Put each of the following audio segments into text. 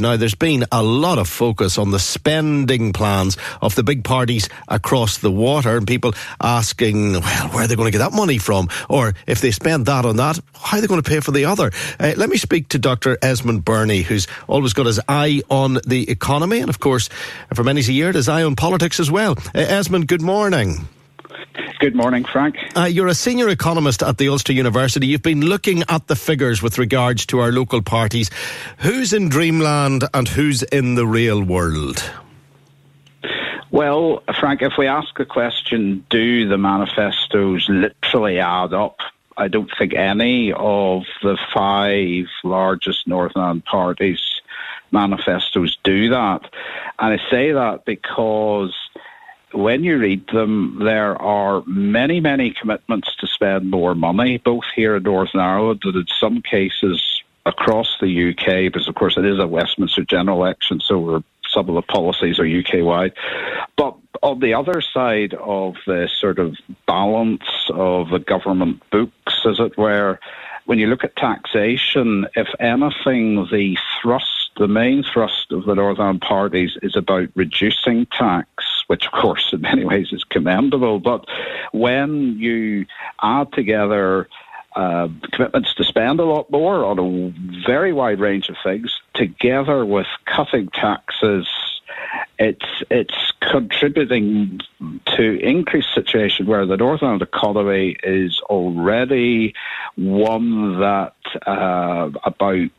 Now, there's been a lot of focus on the spending plans of the big parties across the water, and people asking, well, where are they going to get that money from? Or if they spend that on that, how are they going to pay for the other? Uh, let me speak to Dr. Esmond Birnie, who's always got his eye on the economy, and of course, for many years a year, his eye on politics as well. Uh, Esmond, good morning. Good morning, Frank. Uh, you're a senior economist at the Ulster University. You've been looking at the figures with regards to our local parties. Who's in dreamland and who's in the real world? Well, Frank, if we ask the question, do the manifestos literally add up? I don't think any of the five largest Northern Ireland parties' manifestos do that. And I say that because when you read them, there are many, many commitments to spend more money, both here in Northern Ireland and in some cases across the UK, because of course it is a Westminster general election, so some of the policies are UK wide. But on the other side of the sort of balance of the government books, as it were, when you look at taxation, if anything, the thrust, the main thrust of the Northern parties is about reducing tax which of course in many ways is commendable. But when you add together uh, commitments to spend a lot more on a very wide range of things, together with cutting taxes, it's it's contributing to increased situation where the Northern Ireland economy is already one that uh, about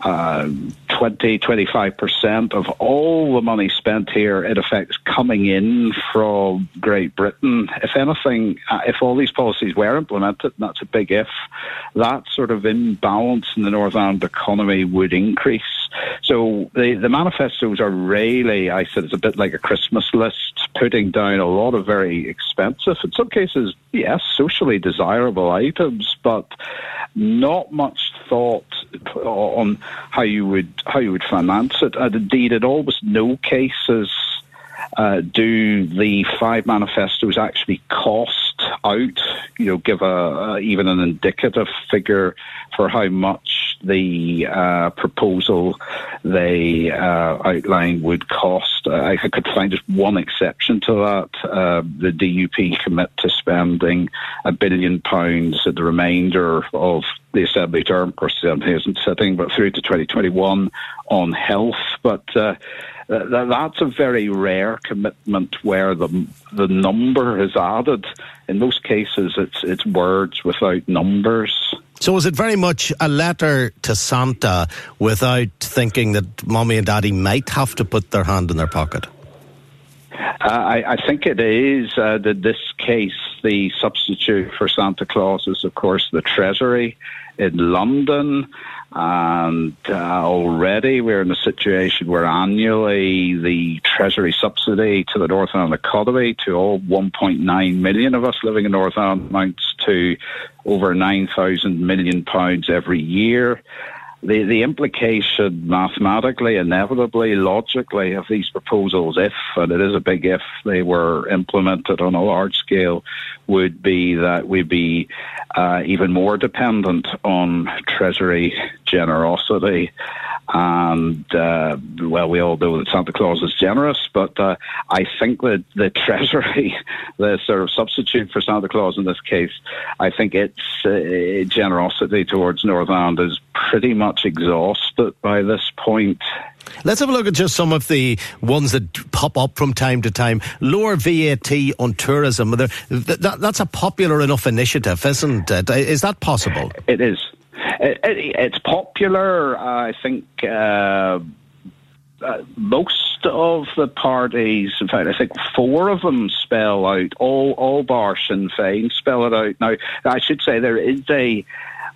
uh, 20, 25% of all the money spent here, in effect, is coming in from Great Britain. If anything, uh, if all these policies were implemented, and that's a big if, that sort of imbalance in the Northern Ireland economy would increase. So the, the manifestos are really, I said, it's a bit like a Christmas list, putting down a lot of very expensive, in some cases, yes, socially desirable items, but not much thought on how you would how you would finance it. And indeed, in almost no cases uh, do the five manifestos actually cost out. You know, give a, even an indicative figure for how much the uh, proposal they uh, outline would cost. I, I, could find just one exception to that. Uh, the DUP commit to spending a billion pounds at the remainder of the Assembly term. Of course, the Assembly isn't sitting, but through to 2021 on health. But uh, that's a very rare commitment where the the number is added. In most cases, it's it's words without numbers. So is it very much a letter to Santa without thinking that mommy and daddy might have to put their hand in their pocket? Uh, I, I, think it is. Uh, that this case, the substitute for Santa Claus is, of course, the Treasury in London. And uh, already we're in a situation where annually the Treasury subsidy to the Northern Ireland economy, to all 1.9 million of us living in Northern Ireland, amounts to over 9,000 million pounds every year the, the implication mathematically, inevitably, logically of these proposals, if, and it is a big if, they were implemented on a large scale, would be that we'd be uh, even more dependent on Treasury generosity. And, uh, well, we all know that Santa Claus is generous, but uh, I think that the Treasury, the sort of substitute for Santa Claus in this case, I think its uh, generosity towards Northern Ireland is pretty much exhausted by this point. Let's have a look at just some of the ones that pop up from time to time. Lower VAT on tourism. That's a popular enough initiative, isn't it? Is that possible? It is. It, it, it's popular. I think uh, uh, most of the parties, in fact, I think four of them spell out all all bar Sinn Féin spell it out. Now, I should say there is a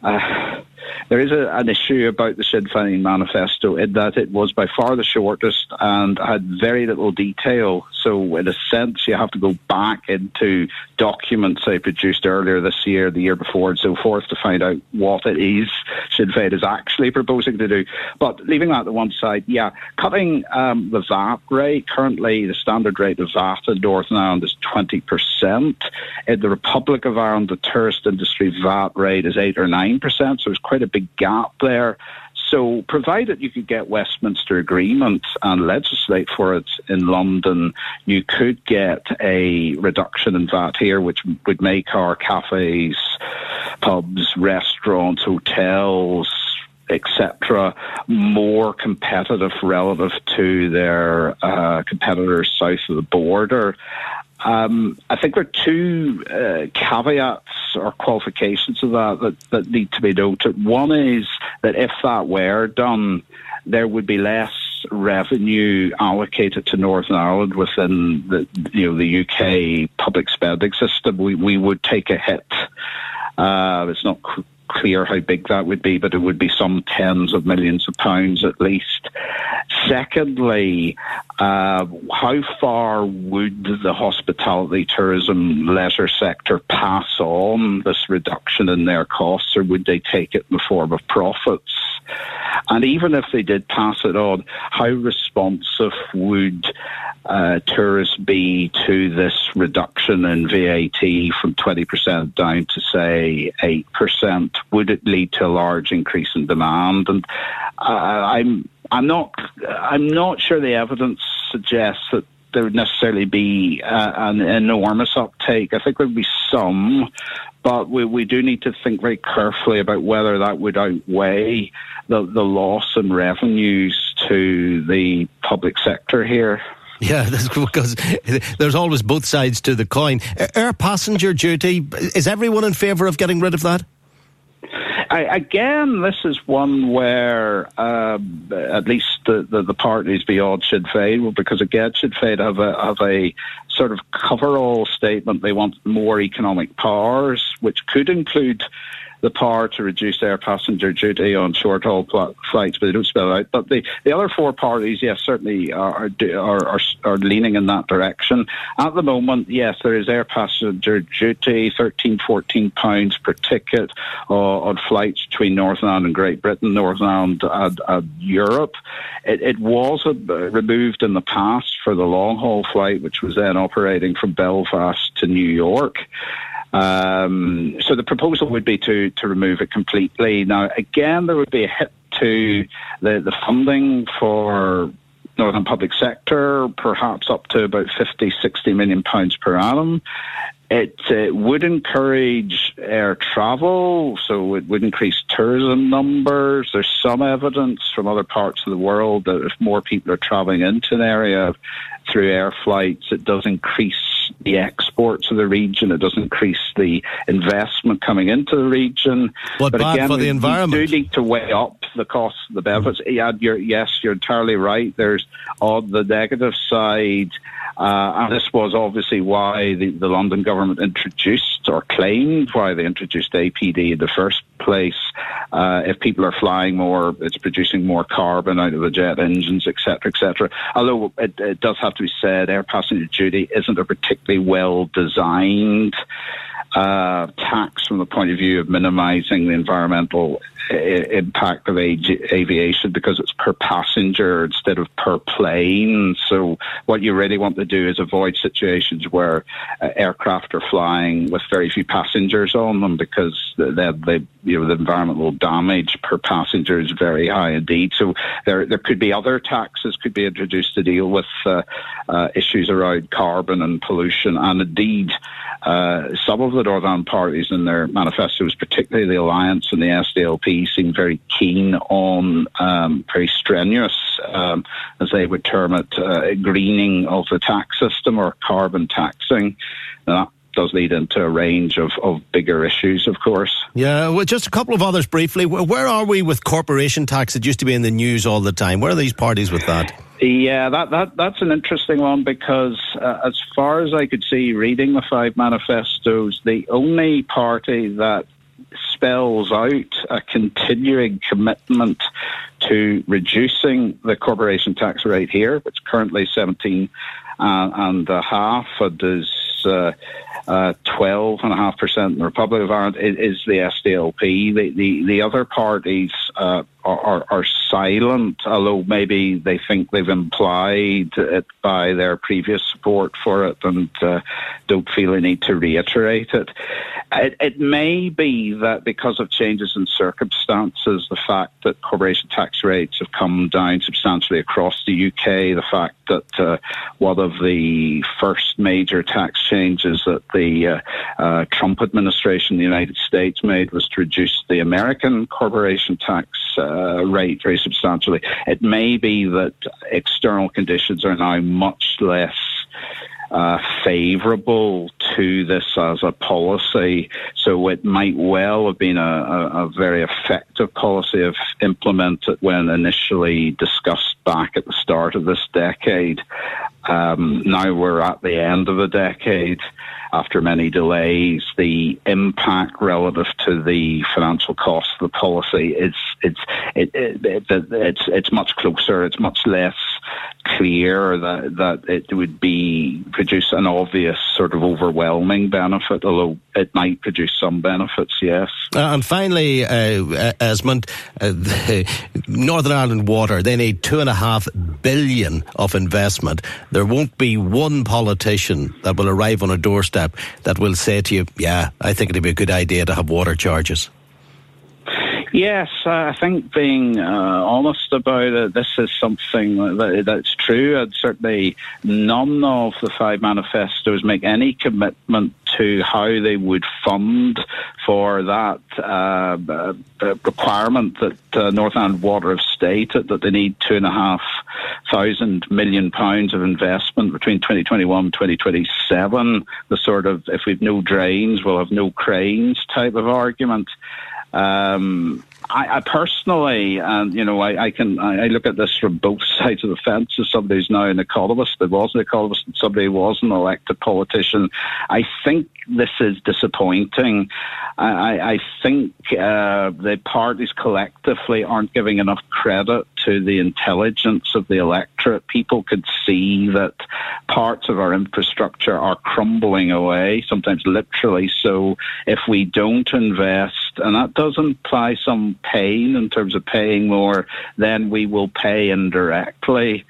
uh, there is a, an issue about the Sinn Féin manifesto in that it was by far the shortest and had very little detail. So, in a sense, you have to go back into documents they produced earlier this year, the year before, and so forth to find out what it is Sinn Féin is actually proposing to do. But leaving that to one side, yeah, cutting um, the VAT rate. Currently, the standard rate of VAT in Northern Ireland is 20%. In the Republic of Ireland, the tourist industry VAT rate is 8 or 9%, so there's quite a big gap there. So, provided you could get Westminster Agreement and legislate for it in London, you could get a reduction in VAT here, which would make our cafes, pubs, restaurants, hotels, etc., more competitive relative to their uh, competitors south of the border. Um, I think there are two uh, caveats or qualifications of that, that that need to be noted. One is that if that were done, there would be less revenue allocated to Northern Ireland within the you know the UK public spending system. We we would take a hit. Uh, it's not clear how big that would be, but it would be some tens of millions of pounds at least. Secondly, uh, how far would the hospitality, tourism, leisure sector pass on this reduction in their costs, or would they take it in the form of profits? And even if they did pass it on, how responsive would uh, tourists be to this reduction in VAT from 20% down to, say, 8%? Would it lead to a large increase in demand? And uh, I'm I'm not I'm not sure the evidence suggests that there would necessarily be uh, an enormous uptake. I think there would be some, but we, we do need to think very carefully about whether that would outweigh the, the loss in revenues to the public sector here. Yeah, because there's always both sides to the coin. Air passenger duty, is everyone in favour of getting rid of that? I, again, this is one where uh, at least the, the, the, parties beyond Sinn Féin, because again, Sinn Féin have a, have a sort of cover-all statement. They want more economic powers, which could include the power to reduce air passenger duty on short haul pl- flights, but they don't spell it out. But the, the other four parties, yes, certainly are, are, are, are leaning in that direction. At the moment, yes, there is air passenger duty, 13, 14 pounds per ticket uh, on flights between Northern Ireland and Great Britain, Northern Ireland and, and Europe. It, it was uh, removed in the past for the long haul flight, which was then operating from Belfast to New York. Um, so the proposal would be to, to remove it completely. Now, again, there would be a hit to the, the funding for Northern Public Sector, perhaps up to about 50, 60 million pounds per annum. It would encourage air travel, so it would increase tourism numbers. There's some evidence from other parts of the world that if more people are traveling into an area through air flights, it does increase the exports of the region. It does increase the investment coming into the region. But, but bad again, for the environment. We do need to weigh up the costs, the benefits. Yeah, you're, yes, you're entirely right. There's on the negative side. Uh, and this was obviously why the, the London government introduced or claimed why they introduced APD in the first place. Uh, if people are flying more, it's producing more carbon out of the jet engines, etc., etc. Although it, it does have to be said, air passenger duty isn't a particularly well designed uh, tax from the point of view of minimising the environmental impact of aviation because it's per passenger instead of per plane. So what you really want to do is avoid situations where uh, aircraft are flying with very few passengers on them because they, the, you know the environmental damage per passenger is very high indeed. So there there could be other taxes could be introduced to deal with uh, uh, issues around carbon and pollution, and indeed uh, some of the Northern parties in their manifestos, particularly the Alliance and the SDLP, seem very keen on um, very strenuous, um, as they would term it, uh, greening of the tax system or carbon taxing. Now, does lead into a range of, of bigger issues, of course. Yeah, well, just a couple of others briefly. Where are we with corporation tax? It used to be in the news all the time. Where are these parties with that? Yeah, that, that that's an interesting one because, uh, as far as I could see, reading the five manifestos, the only party that spells out a continuing commitment to reducing the corporation tax rate here, which currently 17 uh, and a half. It is uh, uh, 12.5% in the Republic of Ireland is, the SDLP. The, the, the other parties uh, are, are, silent, although maybe they think they've implied it by their previous support for it and uh, don't feel a need to reiterate it. it. It may be that because of changes in circumstances, the fact that corporation tax rates have come down substantially across the UK, the fact that uh, one of the first major tax changes that the uh, uh, Trump administration in the United States made was to reduce the American corporation tax uh, rate very substantially. It may be that external conditions are now much less uh, favourable to this as a policy. So it might well have been a, a, a, very effective policy if implemented when initially discussed back at the start of this decade. Um, now we're at the end of a decade after many delays. The impact relative to the financial cost of the policy is it's it, it, it, it's it's much closer. It's much less clear that that it would be produce an obvious sort of overwhelming benefit, although it might produce some benefits. Yes. Uh, and finally, uh, Esmond, uh, Northern Ireland Water they need two and a half billion of investment. There won't be one politician that will arrive on a doorstep that will say to you, "Yeah, I think it'd be a good idea to have water charges." Yes, I think being uh, honest about it, this is something that, that's true. And certainly none of the five manifestos make any commitment to how they would fund for that uh, uh, requirement that uh, North Water have stated that they need two and a half thousand million pounds of investment between 2021 and 2027. The sort of, if we've no drains, we'll have no cranes type of argument. Um, I, I, personally, and you know, I, I can I, I, look at this from both sides of the fence. As somebody now an economist, that was an economist, and somebody was an elected politician. I think this is disappointing. I, I think uh, the parties collectively aren't giving enough credit to the intelligence of the electorate. People could see that parts of our infrastructure are crumbling away, sometimes literally. So if we don't invest, and that does imply some pain in terms of paying more, than we will pay indirectly.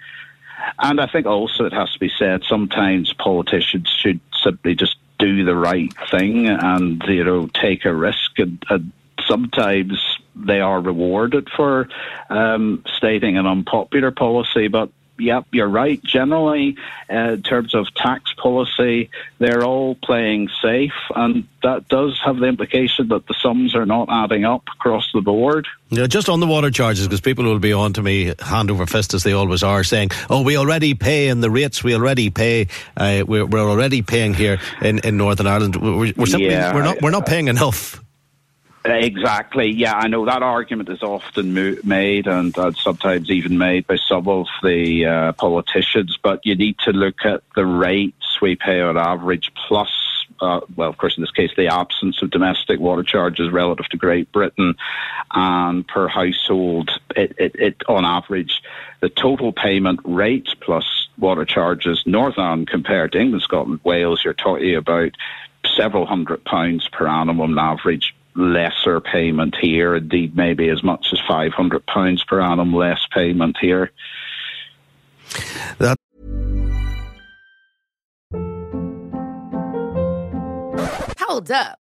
And I think also it has to be said sometimes politicians should simply just do the right thing and you know take a risk and, and sometimes they are rewarded for um, stating an unpopular policy but yep, you're right. Generally, uh, in terms of tax policy, they're all playing safe, and that does have the implication that the sums are not adding up across the board. Yeah, just on the water charges, because people will be on to me hand over fist as they always are, saying, "Oh, we already pay in the rates. We already pay. Uh, we're, we're, already paying here in, in Northern Ireland. We're, we're simply yeah, we're not we're not paying enough." Exactly. Yeah, I know that argument is often mo- made and uh, sometimes even made by some of the uh, politicians, but you need to look at the rates we pay on average plus uh, well, of course, in this case, the absence of domestic water charges relative to Great Britain, and per household, it, it, it on average, the total payment rate plus water charges, Northern compared to England, Scotland, Wales, you're talking about several hundred pounds per annum on average lesser payment here, indeed maybe as much as £500 per annum less payment here. That Hold up.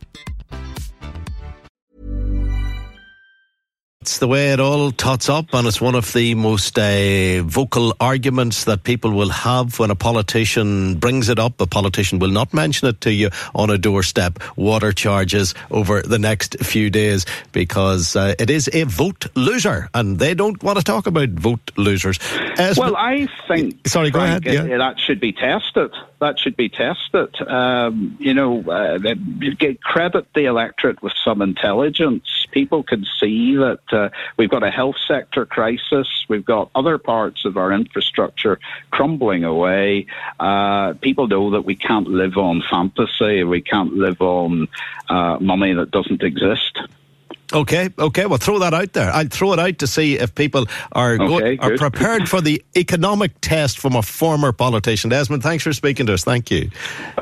the way it all tots up, and it's one of the most uh, vocal arguments that people will have when a politician brings it up. A politician will not mention it to you on a doorstep. Water charges over the next few days because uh, it is a vote loser, and they don't want to talk about vote losers. As well, I think. Sorry, Frank, go ahead. Yeah. That should be tested. That should be tested. Um, you know, uh, credit the electorate with some intelligence. People can see that uh, we've got a health sector crisis. We've got other parts of our infrastructure crumbling away. Uh, people know that we can't live on fantasy. We can't live on uh, money that doesn't exist. Okay, okay. Well, throw that out there. I'll throw it out to see if people are okay, go- are prepared for the economic test from a former politician. Desmond, thanks for speaking to us. Thank you.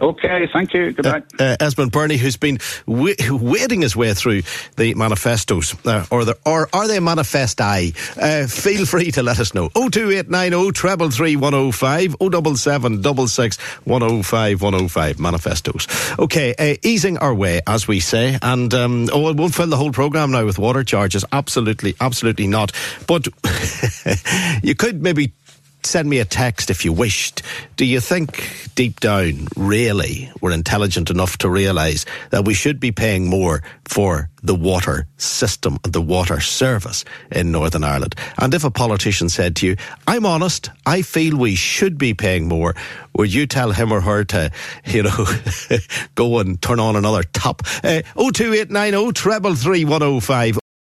Okay, thank you. Goodbye. Uh, uh, Esmond Birnie, who's been w- wading his way through the manifestos, uh, or the, or are they manifesti? Uh, feel free to let us know. Oh two eight nine oh treble three one oh five oh double seven double six one oh five one oh five manifestos. Okay, uh, easing our way as we say, and um, oh, it won't fill the whole program program now with water charges. Absolutely, absolutely not. But you could maybe send me a text if you wished. Do you think deep down, really, we're intelligent enough to realise that we should be paying more for the water system and the water service in Northern Ireland? And if a politician said to you, I'm honest, I feel we should be paying more, would you tell him or her to, you know, go and turn on another tap? Uh, 02890 treble three one oh five.